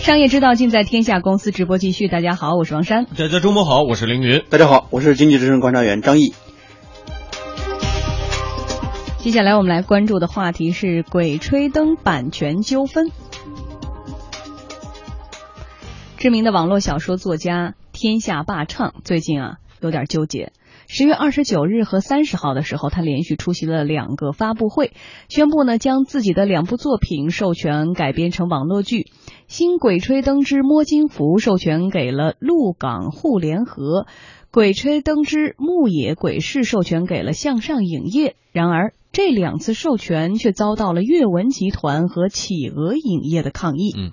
商业之道尽在天下公司直播继续。大家好，我是王珊。大家周末好，我是凌云。大家好，我是经济之声观察员张毅。接下来我们来关注的话题是《鬼吹灯》版权纠纷。知名的网络小说作家天下霸唱最近啊有点纠结。十月二十九日和三十号的时候，他连续出席了两个发布会，宣布呢将自己的两部作品授权改编成网络剧，《新鬼吹灯之摸金符》授权给了鹿港互联合，《鬼吹灯之牧野鬼市》授权给了向上影业。然而，这两次授权却遭到了阅文集团和企鹅影业的抗议。嗯，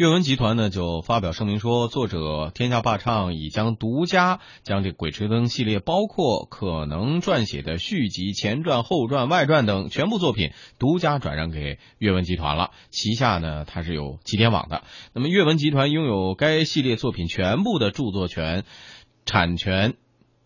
阅文集团呢就发表声明说，作者天下霸唱已将独家将这《鬼吹灯》系列，包括可能撰写的续集、前传、后传、外传等全部作品，独家转让给阅文集团了。旗下呢，它是有极点网的。那么，阅文集团拥有该系列作品全部的著作权、产权。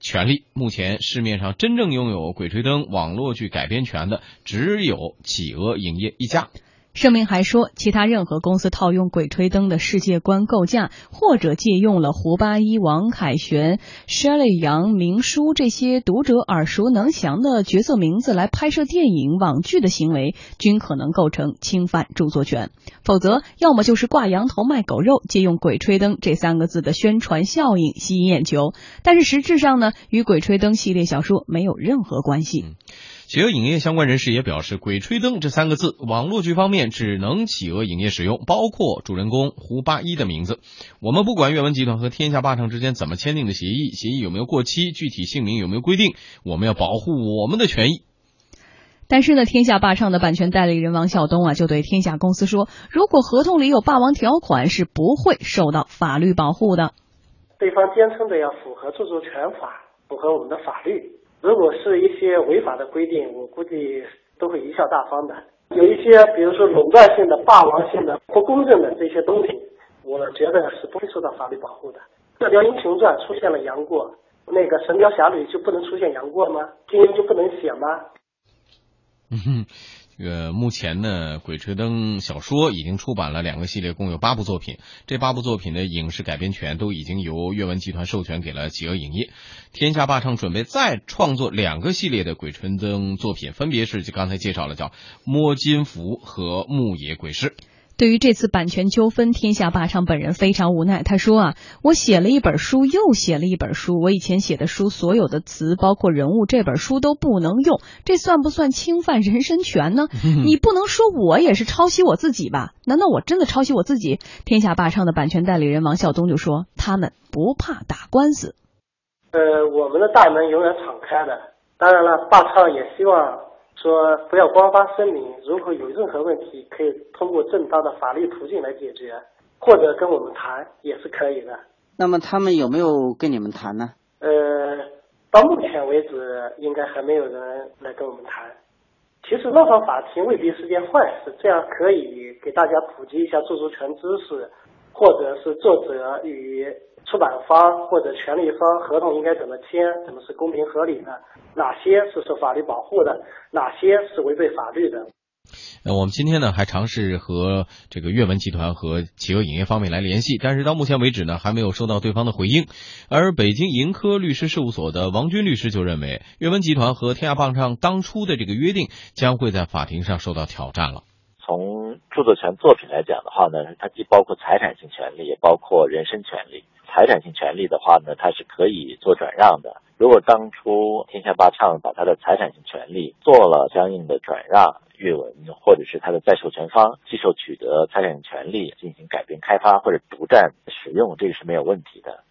权利目前市面上真正拥有《鬼吹灯》网络剧改编权的只有企鹅影业一家。声明还说，其他任何公司套用《鬼吹灯》的世界观构架，或者借用了胡八一、王凯旋、Shelly 杨、明书这些读者耳熟能详的角色名字来拍摄电影、网剧的行为，均可能构成侵犯著作权。否则，要么就是挂羊头卖狗肉，借用《鬼吹灯》这三个字的宣传效应吸引眼球，但是实质上呢，与《鬼吹灯》系列小说没有任何关系。企鹅影业相关人士也表示，“鬼吹灯”这三个字，网络剧方面只能企鹅影业使用，包括主人公胡八一的名字。我们不管阅文集团和天下霸唱之间怎么签订的协议，协议有没有过期，具体姓名有没有规定，我们要保护我们的权益。但是呢，天下霸唱的版权代理人王晓东啊，就对天下公司说，如果合同里有霸王条款，是不会受到法律保护的。对方坚称的要符合著作权法，符合我们的法律。如果是一些违法的规定，我估计都会贻笑大方的。有一些，比如说垄断性的、霸王性的、不公正的这些东西，我觉得是不会受到法律保护的。《射雕英雄传》出现了杨过，那个《神雕侠侣》就不能出现杨过吗？金庸就不能写吗？嗯哼。呃目前呢，《鬼吹灯》小说已经出版了两个系列，共有八部作品。这八部作品的影视改编权都已经由阅文集团授权给了企鹅影业。天下霸唱准备再创作两个系列的《鬼吹灯》作品，分别是就刚才介绍了叫《摸金符》和《牧野鬼市》。对于这次版权纠纷，天下霸唱本人非常无奈。他说啊，我写了一本书，又写了一本书，我以前写的书所有的词，包括人物，这本书都不能用，这算不算侵犯人身权呢？你不能说我也是抄袭我自己吧？难道我真的抄袭我自己？天下霸唱的版权代理人王晓东就说，他们不怕打官司。呃，我们的大门永远敞开的。当然了，霸唱也希望。说不要光发声明，如果有任何问题，可以通过正当的法律途径来解决，或者跟我们谈也是可以的。那么他们有没有跟你们谈呢？呃，到目前为止，应该还没有人来跟我们谈。其实闹上法庭未必是件坏事，这样可以给大家普及一下著作权知识，或者是作者与。出版方或者权利方合同应该怎么签？怎么是公平合理的？哪些是受法律保护的？哪些是违背法律的？那我们今天呢，还尝试和这个阅文集团和企鹅影业方面来联系，但是到目前为止呢，还没有收到对方的回应。而北京盈科律师事务所的王军律师就认为，阅文集团和天涯棒上当初的这个约定将会在法庭上受到挑战了。从著作权作品来讲的话呢，它既包括财产性权利，也包括人身权利。财产性权利的话呢，它是可以做转让的。如果当初天下霸唱把他的财产性权利做了相应的转让，阅文或者是他的再授权方继受取得财产权利进行改编开发或者独占使用，这个是没有问题的。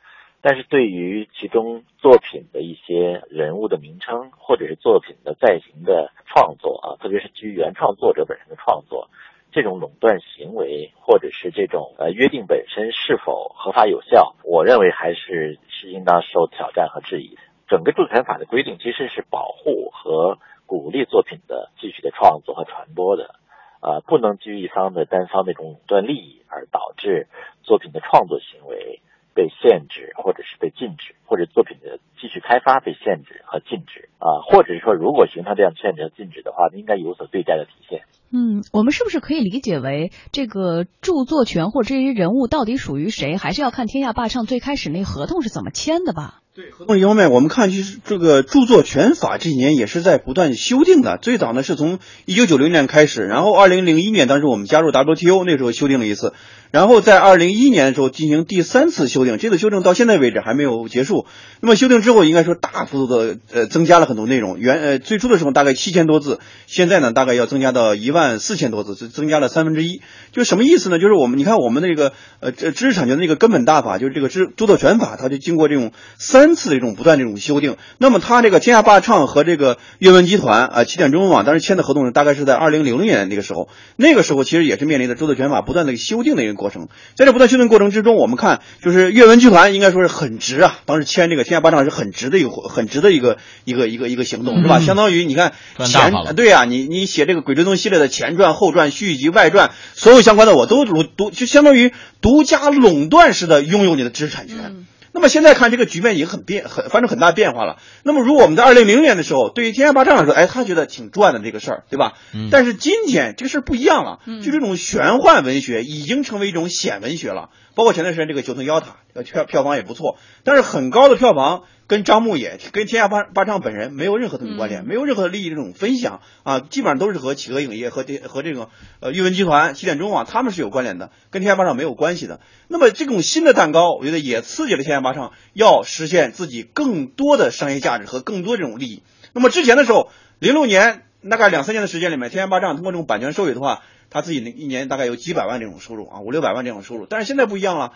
但是对于其中作品的一些人物的名称，或者是作品的再行的创作啊，特别是基于原创作者本身的创作。这种垄断行为，或者是这种呃约定本身是否合法有效，我认为还是是应当受挑战和质疑。整个著作权法的规定其实是保护和鼓励作品的继续的创作和传播的，啊，不能基于一方的单方那种垄断利益而导致作品的创作行为被限制，或者是被禁止，或者作品的继续开发被限制和禁止啊，或者是说如果形成这样限制和禁止的话，应该有所对待的体现。嗯，我们是不是可以理解为这个著作权或者这些人物到底属于谁，还是要看天下霸唱最开始那合同是怎么签的吧？对合同一方面，我们看其实这个著作权法这几年也是在不断修订的。最早呢是从一九九零年开始，然后二零零一年当时我们加入 WTO 那时候修订了一次，然后在二零一一年的时候进行第三次修订。这次修订到现在为止还没有结束。那么修订之后，应该说大幅度的呃增加了很多内容。原呃最初的时候大概七千多字，现在呢大概要增加到一万四千多字，增增加了三分之一。就什么意思呢？就是我们你看我们那个呃知识产权的那个根本大法，就是这个知著作权法，它就经过这种三次这种不断这种修订。那么他这个天下霸唱和这个阅文集团啊起点中文网当时签的合同呢，大概是在二零零零年那个时候。那个时候其实也是面临着著作权法不断的修订的一个过程。在这不断修订过程之中，我们看就是阅文集团应该说是很值啊，当时签这个天下霸唱是很值的一个很值的一个一个一个一个行动，是吧？相当于你看前对呀、你你写这个《鬼吹灯》系列的前传、后传、续集、外传，所有相关的我都独独就相当于独家垄断式的拥有你的知识产权。嗯那么现在看这个局面已经很变，很发生很大变化了。那么如果我们在二零零年的时候，对于天下霸唱来说，哎，他觉得挺赚的这个事儿，对吧？嗯但是今天这个事儿不一样了，嗯就这种玄幻文学已经成为一种显文学了。包括前段时间这个《九层妖塔》，呃，票票房也不错，但是很高的票房跟张牧野、跟天下霸霸唱本人没有任何的关联，嗯没有任何的利益这种分享啊，基本上都是和企鹅影业和这和这个呃阅文集团、起点中网他们是有关联的，跟天下霸唱没有关系的。那么这种新的蛋糕，我觉得也刺激了天下霸唱要实现自己更多的商业价值和更多这种利益。那么之前的时候，零六年大概两三年的时间里面，天下霸唱通过这种版权收益的话，他自己那一年大概有几百万这种收入啊，五六百万这种收入。但是现在不一样了，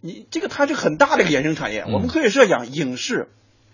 你这个它是很大的一个衍生产业，嗯我们可以设想影视、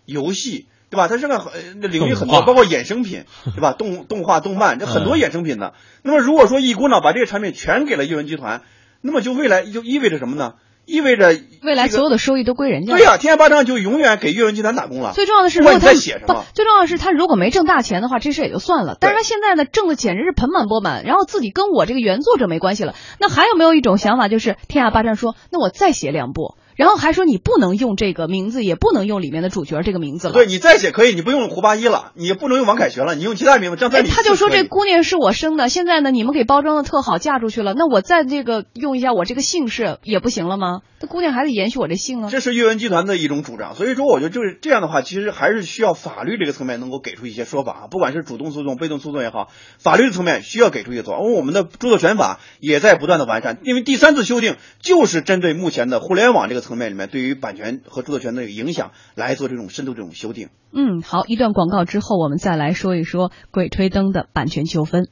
游戏。对吧？它是个呃领域很多，包括衍生品，对吧？动动画、动漫，这很多嗯衍生品的。那么如果说一股脑把这个产品全给了阅文集团，那么就未来就意味着什么呢？意味着未来所有的收益都归人家。对呀、天下霸唱就永远给阅文集团打工了。最重要的是，如果他写什么，最重要的是他如果没挣大钱的话，这事也就算了。但是他现在呢，挣的简直是盆满钵满，然后自己跟我这个原作者没关系了。那还有没有一种想法，就是天下霸占说，那我再写两部，然后还说你不能用这个名字，也不能用里面的主角这个名字了。对你再写可以，你不用胡八一了，你也不能用王凯旋了，你用其他名字张哎，三李四他就说这姑娘是我生的，现在呢你们给包装的特好，嫁出去了，那我再这个用一下我这个姓氏也不行了吗？这姑娘还得延续我这姓啊。这是阅文集团的一种主张，所以说我觉得就是这样的话，其实还是需要法律这个层面能够给出一些说法啊，不管是主动诉讼、被动诉讼也好，法律的层面需要给出一些做法。而我们的著作权法也在不断的完善，因为第三次修订就是针对目前的互联网这个层面里面对于版权和著作权的影响来做这种深度这种修订。嗯，好，一段广告之后，我们再来说一说《鬼吹灯》的版权纠纷。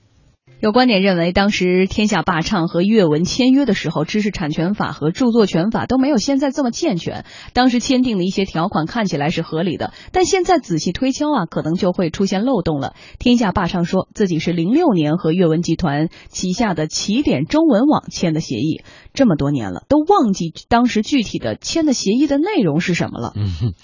有观点认为，当时天下霸唱和阅文签约的时候，知识产权法和著作权法都没有现在这么健全。当时签订的一些条款看起来是合理的，但现在仔细推敲啊，可能就会出现漏洞了。天下霸唱说自己是零六年和阅文集团旗下的起点中文网签的协议，这么多年了，都忘记当时具体的签的协议的内容是什么了。嗯哼，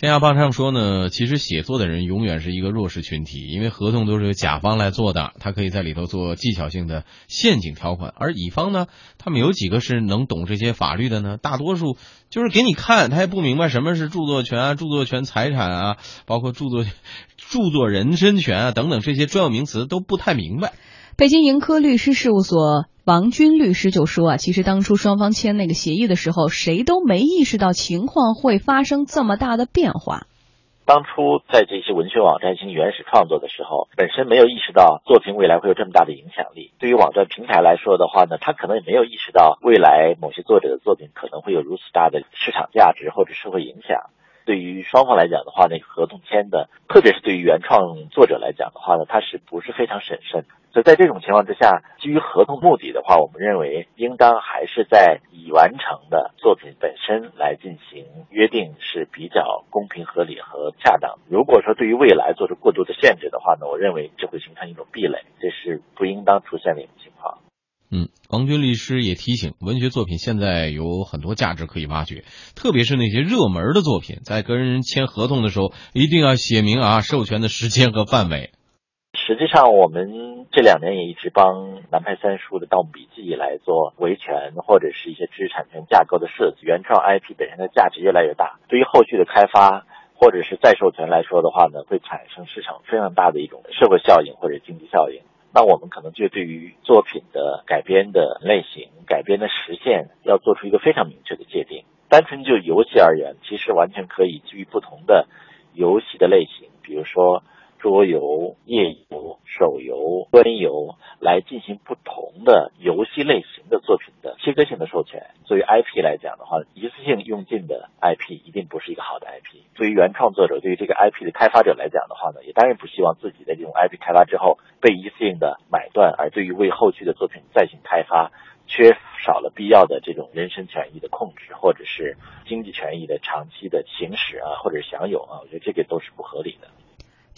天下霸唱说呢，其实写作的人永远是一个弱势群体，因为合同都是由甲方来做的，他可以在里头做技巧性的陷阱条款，而乙方呢，他们有几个是能懂这些法律的呢？大多数就是给你看，他也不明白什么是著作权啊、著作权财产啊，包括著作 著作人身权啊等等这些专有名词都不太明白。北京盈科律师事务所王军律师就说啊，其实当初双方签那个协议的时候，谁都没意识到情况会发生这么大的变化。当初在这些文学网站进行原始创作的时候，本身没有意识到作品未来会有这么大的影响力。对于网站平台来说的话呢，他可能也没有意识到未来某些作者的作品可能会有如此大的市场价值或者社会影响。对于双方来讲的话，那合同签的，特别是对于原创作者来讲的话呢，他是不是非常审慎？所以在这种情况之下，基于合同目的的话，我们认为应当还是在已完成的作品本身来进行约定是比较公平合理和恰当。如果说对于未来做出过度的限制的话呢，我认为这会形成一种壁垒，这是不应当出现的一种情况。嗯，王军律师也提醒，文学作品现在有很多价值可以挖掘，特别是那些热门的作品，在跟人签合同的时候，一定要写明啊授权的时间和范围。实际上，我们这两年也一直帮南派三叔的《盗墓笔记》来做维权或者是一些知识产权架构的设计。原创 IP 本身的价值越来越大，对于后续的开发或者是再授权来说的话呢，会产生市场非常大的一种社会效应或者经济效应。那我们可能就对于作品的改编的类型、改编的实现，要做出一个非常明确的界定。单纯就游戏而言，其实完全可以基于不同的游戏的类型，比如说。桌游、页游、手游、端游来进行不同的游戏类型的作品的切割性的授权。作为 IP 来讲的话，一次性用尽的 IP 一定不是一个好的 IP。对于原创作者，对于这个 IP 的开发者来讲的话呢，也当然不希望自己的这种 IP 开发之后被一次性的买断，而对于为后续的作品再行开发缺少了必要的这种人身权益的控制，或者是经济权益的长期的行使啊，或者享有啊，我觉得这个都是不合理的。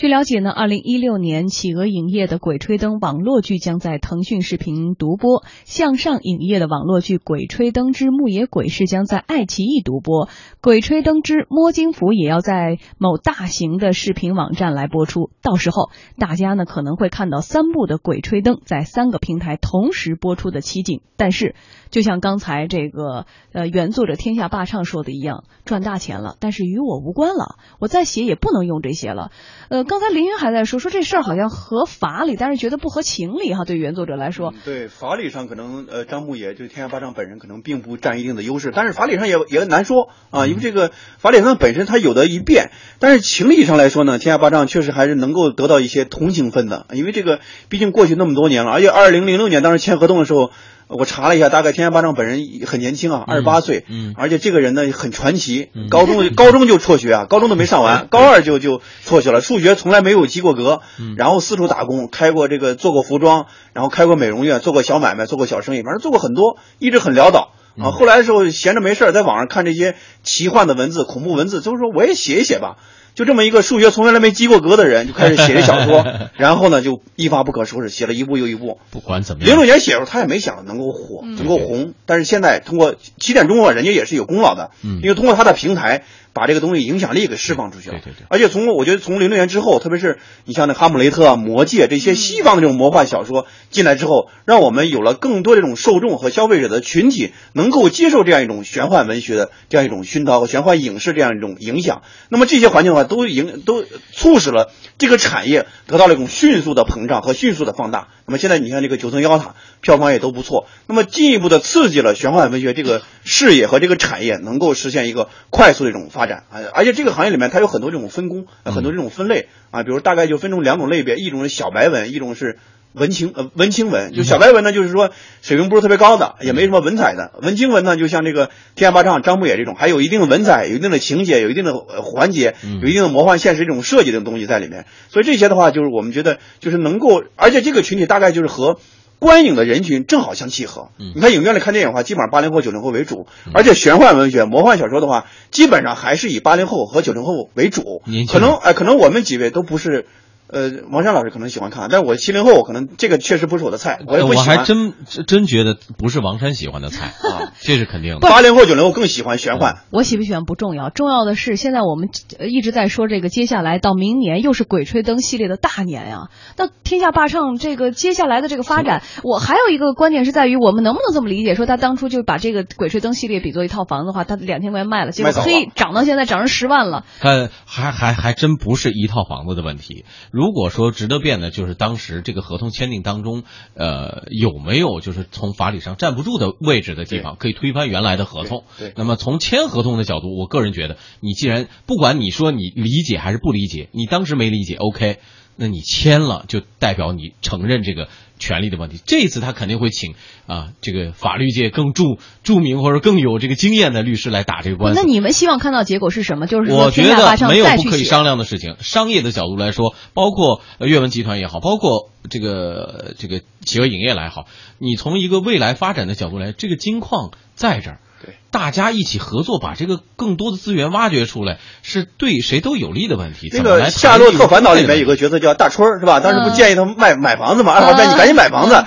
据了解呢，二零一六年企鹅影业的《鬼吹灯》网络剧将在腾讯视频独播；向上影业的网络剧《鬼吹灯之牧野鬼事》将在爱奇艺独播；《鬼吹灯之摸金符》也要在某大型的视频网站来播出。到时候，大家呢可能会看到三部的《鬼吹灯》在三个平台同时播出的奇景。但是，就像刚才这个呃原作者天下霸唱说的一样，赚大钱了，但是与我无关了，我再写也不能用这些了。呃。刚才林云还在说说这事儿好像合法理，但是觉得不合情理哈。对原作者来说，对法理上可能呃张牧野就天下霸唱本人可能并不占一定的优势，但是法理上也也难说啊，因为这个法理上本身它有的一变，但是情理上来说呢，天下霸唱确实还是能够得到一些同情分的，因为这个毕竟过去那么多年了，而且二零零六年当时签合同的时候。我查了一下，大概天下霸唱本人很年轻啊，二十八岁，嗯，而且这个人呢很传奇，高中 高中就辍学啊，高中都没上完，高二就就辍学了，数学从来没有及过格，然后四处打工，开过这个做过服装，然后开过美容院，做过小买卖，做过小生意，反正做过很多，一直很潦倒啊。后来的时候闲着没事在网上看这些奇幻的文字、恐怖文字，就是说我也写一写吧。就这么一个数学从来没及过格的人，就开始写这小说，然后呢，就一发不可收拾，写了一部又一部。不管怎么样，零六年写的时候，他也没想能够火，能够红。但是现在通过起点中国，人家也是有功劳的，因为通过他的平台。把这个东西影响力给释放出去了，对对对。而且从我觉得从零六年之后，特别是你像那《哈姆雷特》《啊魔戒》这些西方的这种魔幻小说进来之后，让我们有了更多这种受众和消费者的群体能够接受这样一种玄幻文学的这样一种熏陶和玄幻影视这样一种影响。那么这些环境的话，都影都促使了这个产业得到了一种迅速的膨胀和迅速的放大。那么现在你看这个《九层妖塔》票房也都不错，那么进一步的刺激了玄幻文学这个事业和这个产业能够实现一个快速的一种发展啊！而且这个行业里面它有很多这种分工，很多这种分类啊，比如大概就分成两种类别，一种是小白文，一种是文青呃文青文。就小白文呢，就是说水平不是特别高的，也没什么文采的；文青文呢，就像这个天下霸唱张牧野这种，还有一定的文采，有一定的情节，有一定的环节，有一定的魔幻现实这种设计的东西在里面。所以这些的话，就是我们觉得就是能够，而且这个群体大概就是和。观影的人群正好相契合。你看影院里看电影的话，基本上八零后、九零后为主，而且玄幻文学、魔幻小说的话，基本上还是以八零后和九零后为主。可能哎，可能我们几位都不是。呃，王山老师可能喜欢看，但是我七零后，我可能这个确实不是我的菜，我也不喜欢。我还真真觉得不是王山喜欢的菜啊，这是肯定的。八零后、九零后更喜欢玄幻。我喜不喜欢不重要，重要的是现在我们一直在说这个，接下来到明年又是《鬼吹灯》系列的大年呀。那天下霸唱这个接下来的这个发展，我还有一个观点是在于，我们能不能这么理解，说他当初就把这个《鬼吹灯》系列比作一套房子的话，他两千块钱卖了，结果嘿涨到现在涨成十万了。他还还还真不是一套房子的问题。如果说值得变的，就是当时这个合同签订当中，呃，有没有就是从法理上站不住的位置的地方，可以推翻原来的合同。对。那么从签合同的角度，我个人觉得，你既然不管你说你理解还是不理解，你当时没理解，OK。那你签了，就代表你承认这个权利的问题。这一次他肯定会请啊，这个法律界更著著名或者更有这个经验的律师来打这个官司。那你们希望看到结果是什么？就是我觉得没有不可以商量的事情。商业的角度来说，包括阅文集团也好，包括这个这个企鹅影业来好，你从一个未来发展的角度来，这个金矿在这儿。对，大家一起合作，把这个更多的资源挖掘出来，是对谁都有利的问题。那个《夏洛特烦恼》里面有个角色叫大春儿，是吧？当时不建议他卖买房子嘛？二号带你赶紧买房子，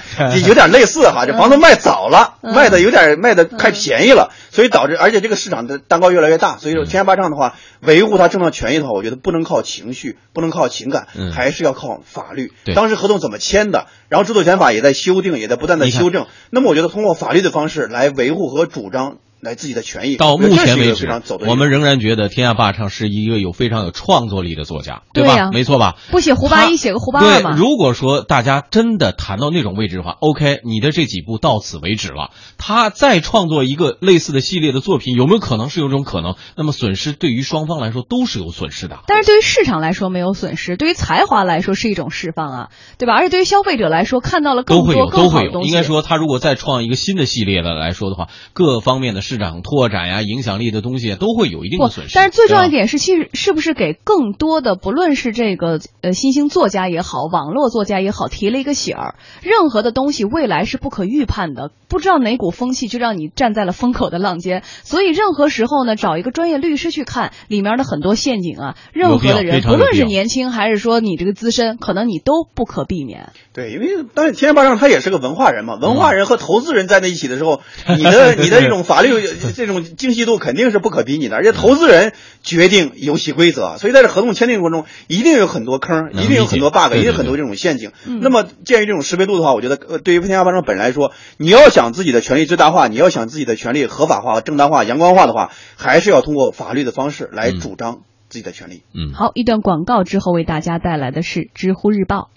有点类似哈。这房子卖早了，卖的有点卖的太便宜了，所以导致而且这个市场的蛋糕越来越大。所以说，天下霸唱的话，维护他正当权益的话，我觉得不能靠情绪，不能靠情感，还是要靠法律。当时合同怎么签的？然后著作权法也在修订，也在不断的修正。那么我觉得通过法律的方式来维护和主张。来自己的权益。到目前为止，我们仍然觉得天下霸唱是一个有非常有创作力的作家，对吧？没错吧？不写胡八一，写个胡八二嘛。如果说大家真的谈到那种位置的话，OK，你的这几部到此为止了。他再创作一个类似的系列的作品，有没有可能是有种可能？那么损失对于双方来说都是有损失的。但是对于市场来说没有损失，对于才华来说是一种释放啊，对吧？而且对于消费者来说，看到了更多更好的东西。应该说，他如果再创一个新的系列的来说的话，各方面的市场拓展呀、影响力的东西都会有一定的损失。但是最重要一点是，其实是不是给更多的，不论是这个呃新兴作家也好，网络作家也好，提了一个醒儿。任何的东西未来是不可预判的，不知道哪股风气就让你站在了风口的浪尖。所以任何时候呢，找一个专业律师去看里面的很多陷阱啊。任何的人，不论是年轻还是说你这个资深，可能你都不可避免。对，因为但是天下霸上他也是个文化人嘛，文化人和投资人在在一起的时候，你的你的这种法律这种精细度肯定是不可比拟的，而且投资人决定游戏规则，所以在这合同签订过程中一定有很多坑，一定有很多 bug，一定有很多这种陷阱。那么鉴于这种识别度的话，我觉得呃，对于天下霸上本来说，你要想自己的权利最大化，你要想自己的权利合法化、正当化、阳光化的话，还是要通过法律的方式来主张自己的权利。嗯，好，一段广告之后为大家带来的是知乎日报。